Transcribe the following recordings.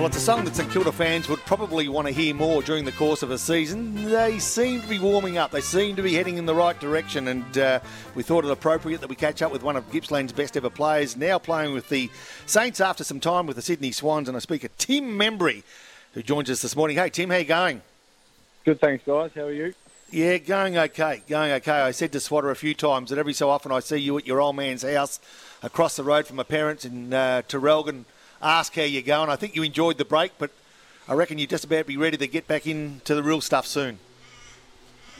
Well, it's a song that St Kilda fans would probably want to hear more during the course of a season. They seem to be warming up. They seem to be heading in the right direction, and uh, we thought it appropriate that we catch up with one of Gippsland's best ever players, now playing with the Saints after some time with the Sydney Swans. And I speak of Tim Membrey, who joins us this morning. Hey, Tim, how you going? Good, thanks, guys. How are you? Yeah, going okay, going okay. I said to Swatter a few times that every so often I see you at your old man's house across the road from my parents in uh, Traralgon. Ask how you're going. I think you enjoyed the break, but I reckon you're just about to be ready to get back into the real stuff soon.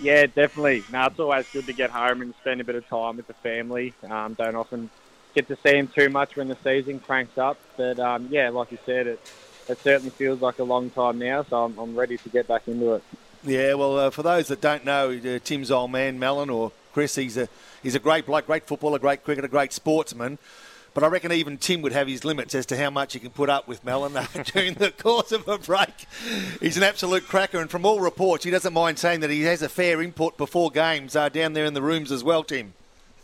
Yeah, definitely. No, it's always good to get home and spend a bit of time with the family. Um, don't often get to see them too much when the season cranks up. But um, yeah, like you said, it it certainly feels like a long time now. So I'm, I'm ready to get back into it. Yeah, well, uh, for those that don't know, uh, Tim's old man, Mellon, or Chris, he's a he's a great bloke, great footballer, great cricketer, great sportsman. But I reckon even Tim would have his limits as to how much he can put up with Mellon during the course of a break. He's an absolute cracker, and from all reports, he doesn't mind saying that he has a fair input before games uh, down there in the rooms as well, Tim.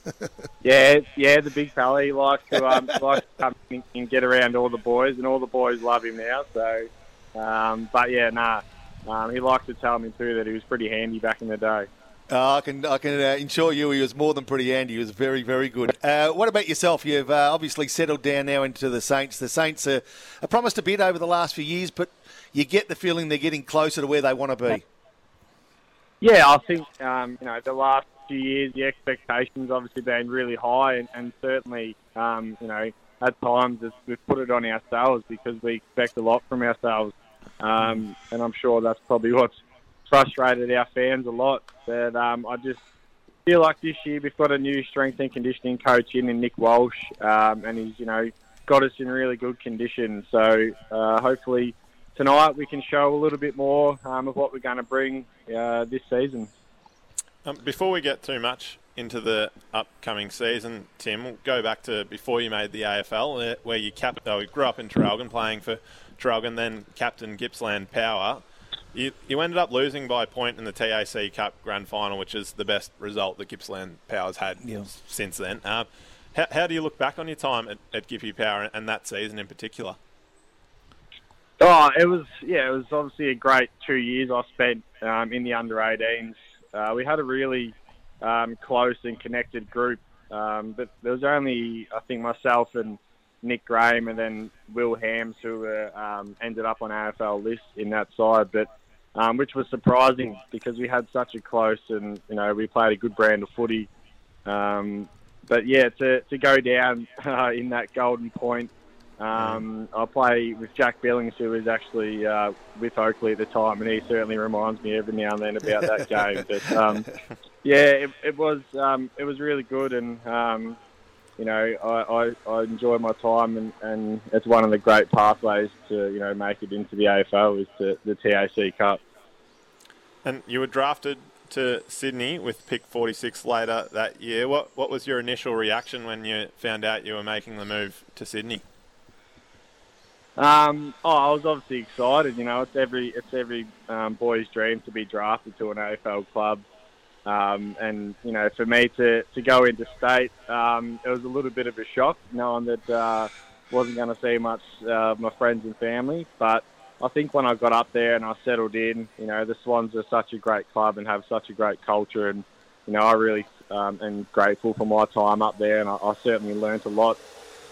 Yeah, yeah, the big fella. He likes to um, likes to come and get around all the boys, and all the boys love him now. So, um, but yeah, nah. Um, he likes to tell me too that he was pretty handy back in the day. Uh, I can I can uh, assure you he was more than pretty handy. He was very very good. Uh, what about yourself? You've uh, obviously settled down now into the Saints. The Saints are, are promised a bit over the last few years, but you get the feeling they're getting closer to where they want to be. Yeah, I think um, you know the last few years the expectations obviously been really high, and, and certainly um, you know at times we've put it on ourselves because we expect a lot from ourselves, um, and I'm sure that's probably what's frustrated our fans a lot. But um, I just feel like this year we've got a new strength and conditioning coach in, in Nick Walsh, um, and he's you know got us in really good condition. So uh, hopefully tonight we can show a little bit more um, of what we're going to bring uh, this season. Um, before we get too much into the upcoming season, Tim, we'll go back to before you made the AFL, where you cap- oh, you grew up in Traralgon, playing for Traralgon, then captain Gippsland Power. You, you ended up losing by a point in the TAC Cup Grand Final, which is the best result that Gippsland Power's had Yeah. since then. Uh, how, how do you look back on your time at, at Gippy Power and that season in particular? Oh, it was yeah, it was obviously a great two years I spent um, in the under 18s. Uh, we had a really um, close and connected group, um, but there was only I think myself and Nick Graham and then Will Hams who were, um, ended up on AFL list in that side, but um, which was surprising because we had such a close and you know we played a good brand of footy. Um, but yeah, to to go down uh, in that golden point. Um, I play with Jack Billings, who was actually uh, with Oakleigh at the time, and he certainly reminds me every now and then about that game. But um, yeah, it, it was um, it was really good, and um, you know I, I, I enjoy my time, and, and it's one of the great pathways to you know make it into the AFL is to the TAC Cup. And you were drafted to Sydney with pick 46 later that year. What what was your initial reaction when you found out you were making the move to Sydney? Um, oh, I was obviously excited. You know, it's every it's every um, boy's dream to be drafted to an AFL club. Um, and you know, for me to, to go into state, um, it was a little bit of a shock, knowing that uh, wasn't going to see much uh, my friends and family. But I think when I got up there and I settled in, you know, the Swans are such a great club and have such a great culture, and you know, I really um, am grateful for my time up there, and I, I certainly learnt a lot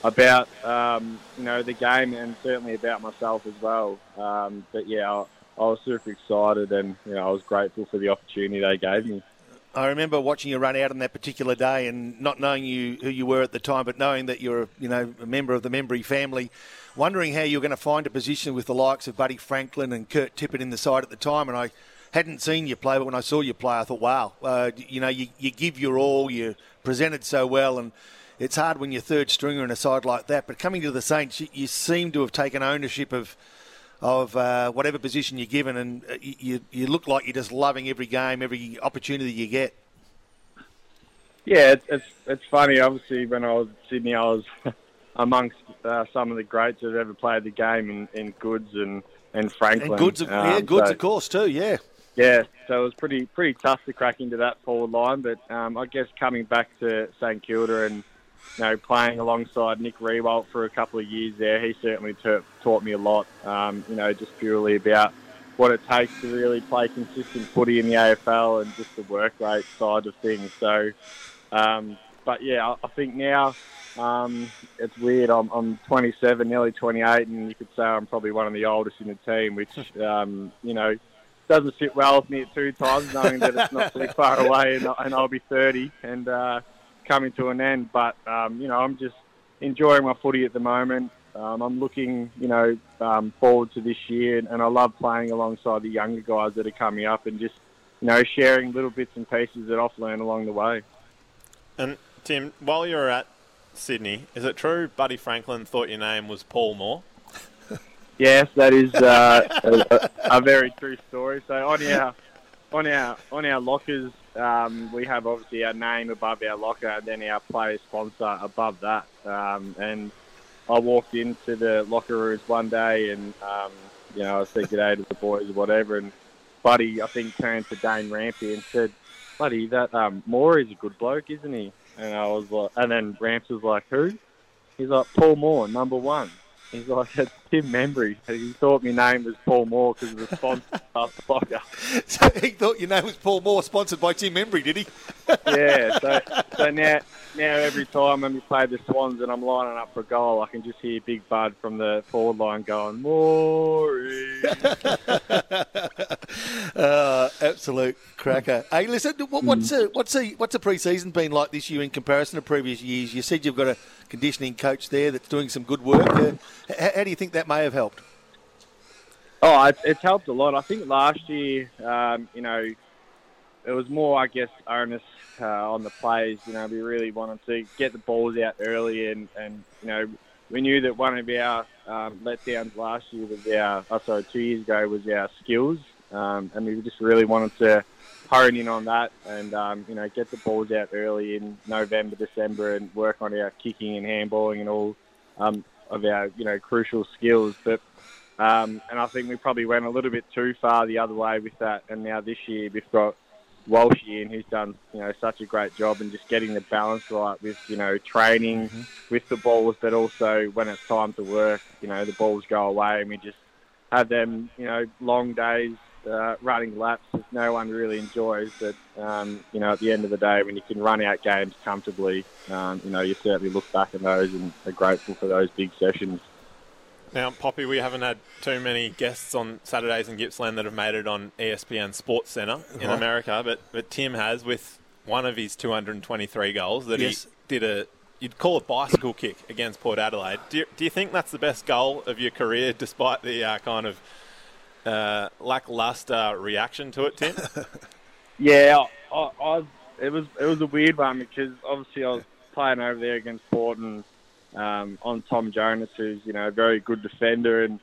about um, you know the game and certainly about myself as well. Um, but yeah, I, I was super excited and you know I was grateful for the opportunity they gave me. I remember watching you run out on that particular day and not knowing you who you were at the time, but knowing that you're, you know, a member of the Membrey family, wondering how you were going to find a position with the likes of Buddy Franklin and Kurt Tippett in the side at the time. And I hadn't seen you play, but when I saw you play, I thought, wow, uh, you know, you, you give your all, you presented so well, and it's hard when you're third stringer in a side like that. But coming to the Saints, you, you seem to have taken ownership of of uh, whatever position you're given, and uh, you, you look like you're just loving every game, every opportunity you get. Yeah, it's it's, it's funny. Obviously, when I was in Sydney, I was amongst uh, some of the greats that have ever played the game in, in Goodes and, and Franklin. And Goodes, of, Um, yeah, Goodes, so- of course, too. Yeah. Yeah, so it was pretty pretty tough to crack into that forward line. But um, I guess coming back to St Kilda and you know playing alongside Nick Riewoldt for a couple of years there, he certainly ta taught me a lot. Um, you know, just purely about what it takes to really play consistent footy in the AFL and just the work rate side of things. So, um, but yeah, I, I think now um, it's weird. I'm, I'm 27, nearly 28, and you could say I'm probably one of the oldest in the team, which um, you know doesn't sit well with me at two times, knowing that it's not too far away and, and I'll be 30 and uh, coming to an end. But, um, you know, I'm just enjoying my footy at the moment. Um, I'm looking, you know, um, forward to this year, and, I love playing alongside the younger guys that are coming up and just, you know, sharing little bits and pieces that I've learned along the way. And Tim, while you're at Sydney, is it true Buddy Franklin thought your name was Paul Moore? Yes, that is uh, a, a very true story. So on our on our on our lockers, um, we have obviously our name above our locker, and then our player sponsor above that. Um, and I walked into the locker rooms one day, and um, you know I said good day to the boys or whatever, and Buddy I think turned to Dane Rampe and said, "Buddy, that um, Moore is a good bloke, isn't he?" And I was like, and then Ramps was like, "Who?" He's like, "Paul Moore, number one." He's like, it's Tim Membrey. He thought my name was Paul Moore because of the sponsor of the locker. So he thought your name was Paul Moore, sponsored by Tim Membrey, did he? Yeah, so, so now, now every time when we play the Swans and I'm lining up for a goal, I can just hear Big Bud from the forward line going, Maury. Uh, absolute cracker. Hey, listen, what's a, what's a, what's a pre-season been like this year in comparison to previous years? You said you've got a conditioning coach there that's doing some good work. Uh, h- how do you think that may have helped? Oh, it's, it's helped a lot. I think last year, um, you know, it was more, I guess, onus uh, on the players. You know, we really wanted to get the balls out early, and, and you know, we knew that one of our um, letdowns last year was our, oh, sorry, two years ago was our skills, um, and we just really wanted to hone in on that and um, you know get the balls out early in November, December, and work on our kicking and handballing and all um, of our you know crucial skills. But um, and I think we probably went a little bit too far the other way with that. And now this year we've got Walshy in, who's done you know such a great job in just getting the balance right with you know training with the balls, but also when it's time to work, you know the balls go away and we just have them you know long days uh, running laps that no one really enjoys. But um, you know at the end of the day, when you can run out games comfortably, um, you know you certainly look back at those and are grateful for those big sessions. Now, Poppy, we haven't had too many guests on Saturdays in Gippsland that have made it on ESPN Sports Centre in Right. America, but, but Tim has with one of his 223 goals that Yes. he did a, you'd call a bicycle kick against Port Adelaide. Do you, do you think that's the best goal of your career, despite the uh, kind of uh, lackluster reaction to it, Tim? Yeah, I, I, I, it was it was a weird one because obviously I was playing over there against Port and um, on Tom Jonas, who's you know a very good defender, and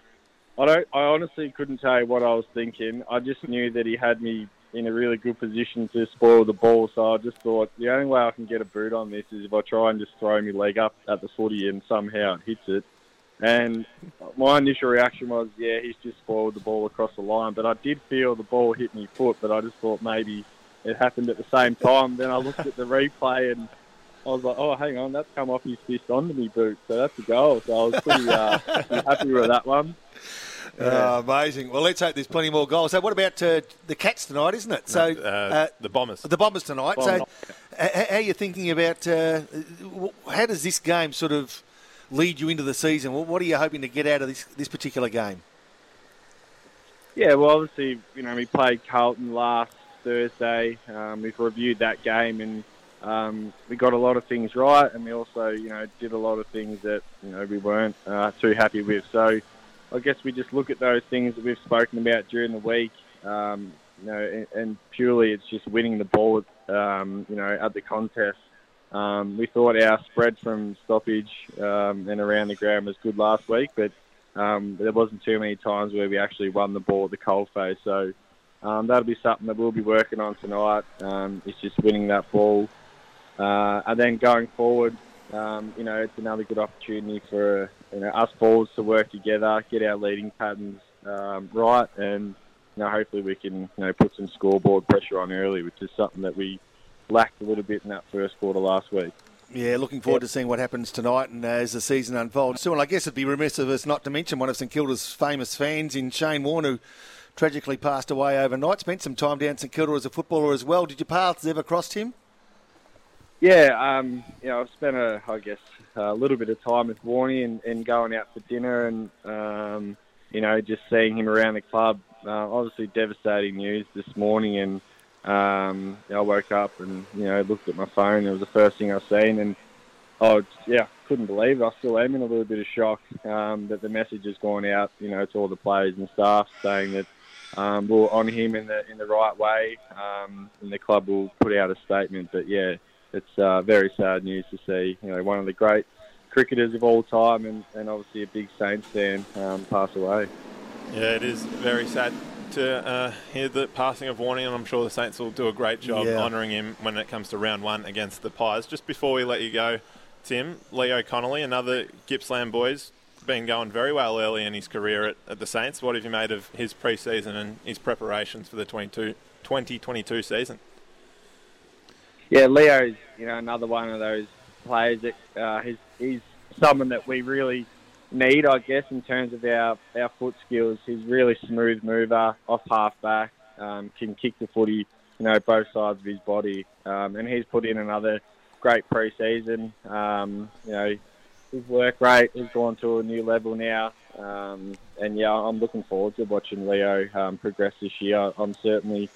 I don't I honestly couldn't tell you what I was thinking. I just knew that he had me in a really good position to spoil the ball, so I just thought the only way I can get a boot on this is if I try and just throw my leg up at the footy and somehow it hits it. And my initial reaction was, yeah, he's just spoiled the ball across the line. But I did feel the ball hit me foot, but I just thought maybe it happened at the same time. Then I looked at the replay and I was like, oh, hang on, that's come off his fist onto me boot. So that's a goal. So I was pretty, uh, pretty happy with that one. Uh, amazing. Well, let's hope there's plenty more goals. So, what about uh, the Cats tonight, isn't it? So, uh, uh, the Bombers. the Bombers tonight. So, Bombers. h- how are you thinking about uh, how does this game sort of lead you into the season? What are you hoping to get out of this this particular game? Yeah, well, obviously, you know, we played Carlton last Thursday. Um, we've reviewed that game and um, we got a lot of things right, and we also, you know, did a lot of things that you know we weren't uh, too happy with. So, I guess we just look at those things that we've spoken about during the week, um, you know, and, and purely it's just winning the ball, um, you know, at the contest. Um, we thought our spread from stoppage um, and around the ground was good last week, but um, there wasn't too many times where we actually won the ball at the coalface. So um, that'll be something that we'll be working on tonight. Um, it's just winning that ball. Uh, and then going forward, um, you know, it's another good opportunity for you know, us balls to work together, get our leading patterns right, and you know, hopefully we can you know put some scoreboard pressure on early, which is something that we lacked a little bit in that first quarter last week. Yeah, looking forward to seeing what happens tonight and uh, as the season unfolds. So, well, I guess it'd be remiss of us not to mention one of St Kilda's famous fans in Shane Warne, who tragically passed away overnight. Spent some time down St Kilda as a footballer as well. Did your paths ever cross him? Yeah, um, you know, I've spent a, I guess, a little bit of time with Warney and, and going out for dinner and, um, you know, just seeing him around the club. Uh, obviously, devastating news this morning, and um, I woke up and you know looked at my phone. It was the first thing I seen, and oh yeah, couldn't believe it. I still am in a little bit of shock um, that the message has gone out, you know, to all the players and staff saying that um, we'll honour him in the in the right way, um, and the club will put out a statement. But yeah, it's uh, very sad news to see. You know, one of the great cricketers of all time, and, and obviously a big Saints fan, um, pass away. Yeah, it is very sad to uh, hear the passing of Warney, and I'm sure the Saints will do a great job Yeah. honouring him when it comes to round one against the Pies. Just before we let you go, Tim, Leo Connolly, another Gippsland boys, been going very well early in his career at, at the Saints. What have you made of his pre-season and his preparations for the 22, 2022 season? Yeah, Leo's you know another one of those players that uh, he's, he's someone that we really need, I guess, in terms of our, our foot skills. He's really smooth mover, off half back, um, can kick the footy, you know, both sides of his body, um, and he's put in another great pre-season. Um, you know, his work rate has gone to a new level now, um, and yeah, I'm looking forward to watching Leo um, progress this year. I'm certainly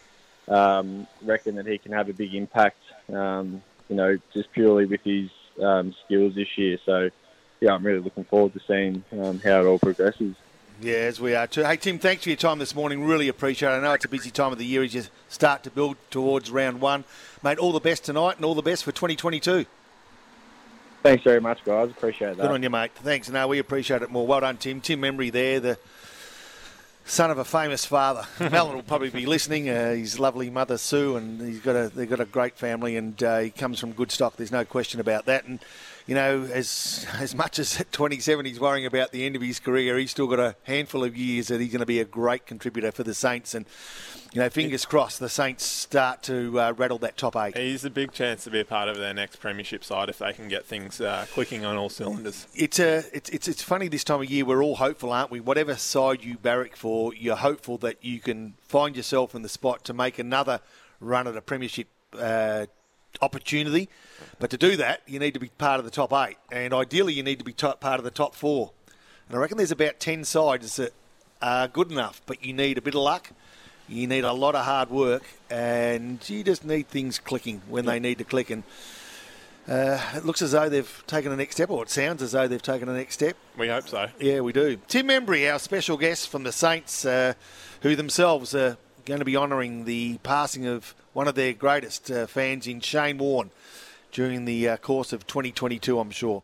um, reckon that he can have a big impact, um, you know, just purely with his um, skills this year. So, yeah, I'm really looking forward to seeing um, how it all progresses. Yeah, as we are too. Hey, Tim, thanks for your time this morning. Really appreciate it. I know it's a busy time of the year as you start to build towards round one. Mate, all the best tonight and all the best for 2022. Thanks very much, guys. Appreciate that. Good on you, mate. Thanks. No, we appreciate it more. Well done, Tim. Tim Membrey there, the son of a famous father. Melon will probably be listening. Uh, his lovely mother Sue, and he's got a they've got a great family, and uh, he comes from good stock. There's no question about that. And you know, as as much as at 27 he's worrying about the end of his career, he's still got a handful of years that he's going to be a great contributor for the Saints. And you know, fingers crossed, the Saints start to uh, rattle that top eight. He's a big chance to be a part of their next premiership side if they can get things uh, clicking on all cylinders. It's a it's, it's it's funny this time of year. We're all hopeful, aren't we? Whatever side you barrack for, you're hopeful that you can find yourself in the spot to make another run at a premiership uh, opportunity. But to do that, you need to be part of the top eight, and ideally, you need to be top, part of the top four. And I reckon there's about ten sides that are good enough, but you need a bit of luck. You need a lot of hard work, and you just need things clicking when they need to click. And uh, it looks as though they've taken the next step, or it sounds as though they've taken the next step. We hope so. Yeah, we do. Tim Membrey, our special guest from the Saints, uh, who themselves are going to be honouring the passing of one of their greatest uh, fans in Shane Warne during the uh, course of 2022, I'm sure.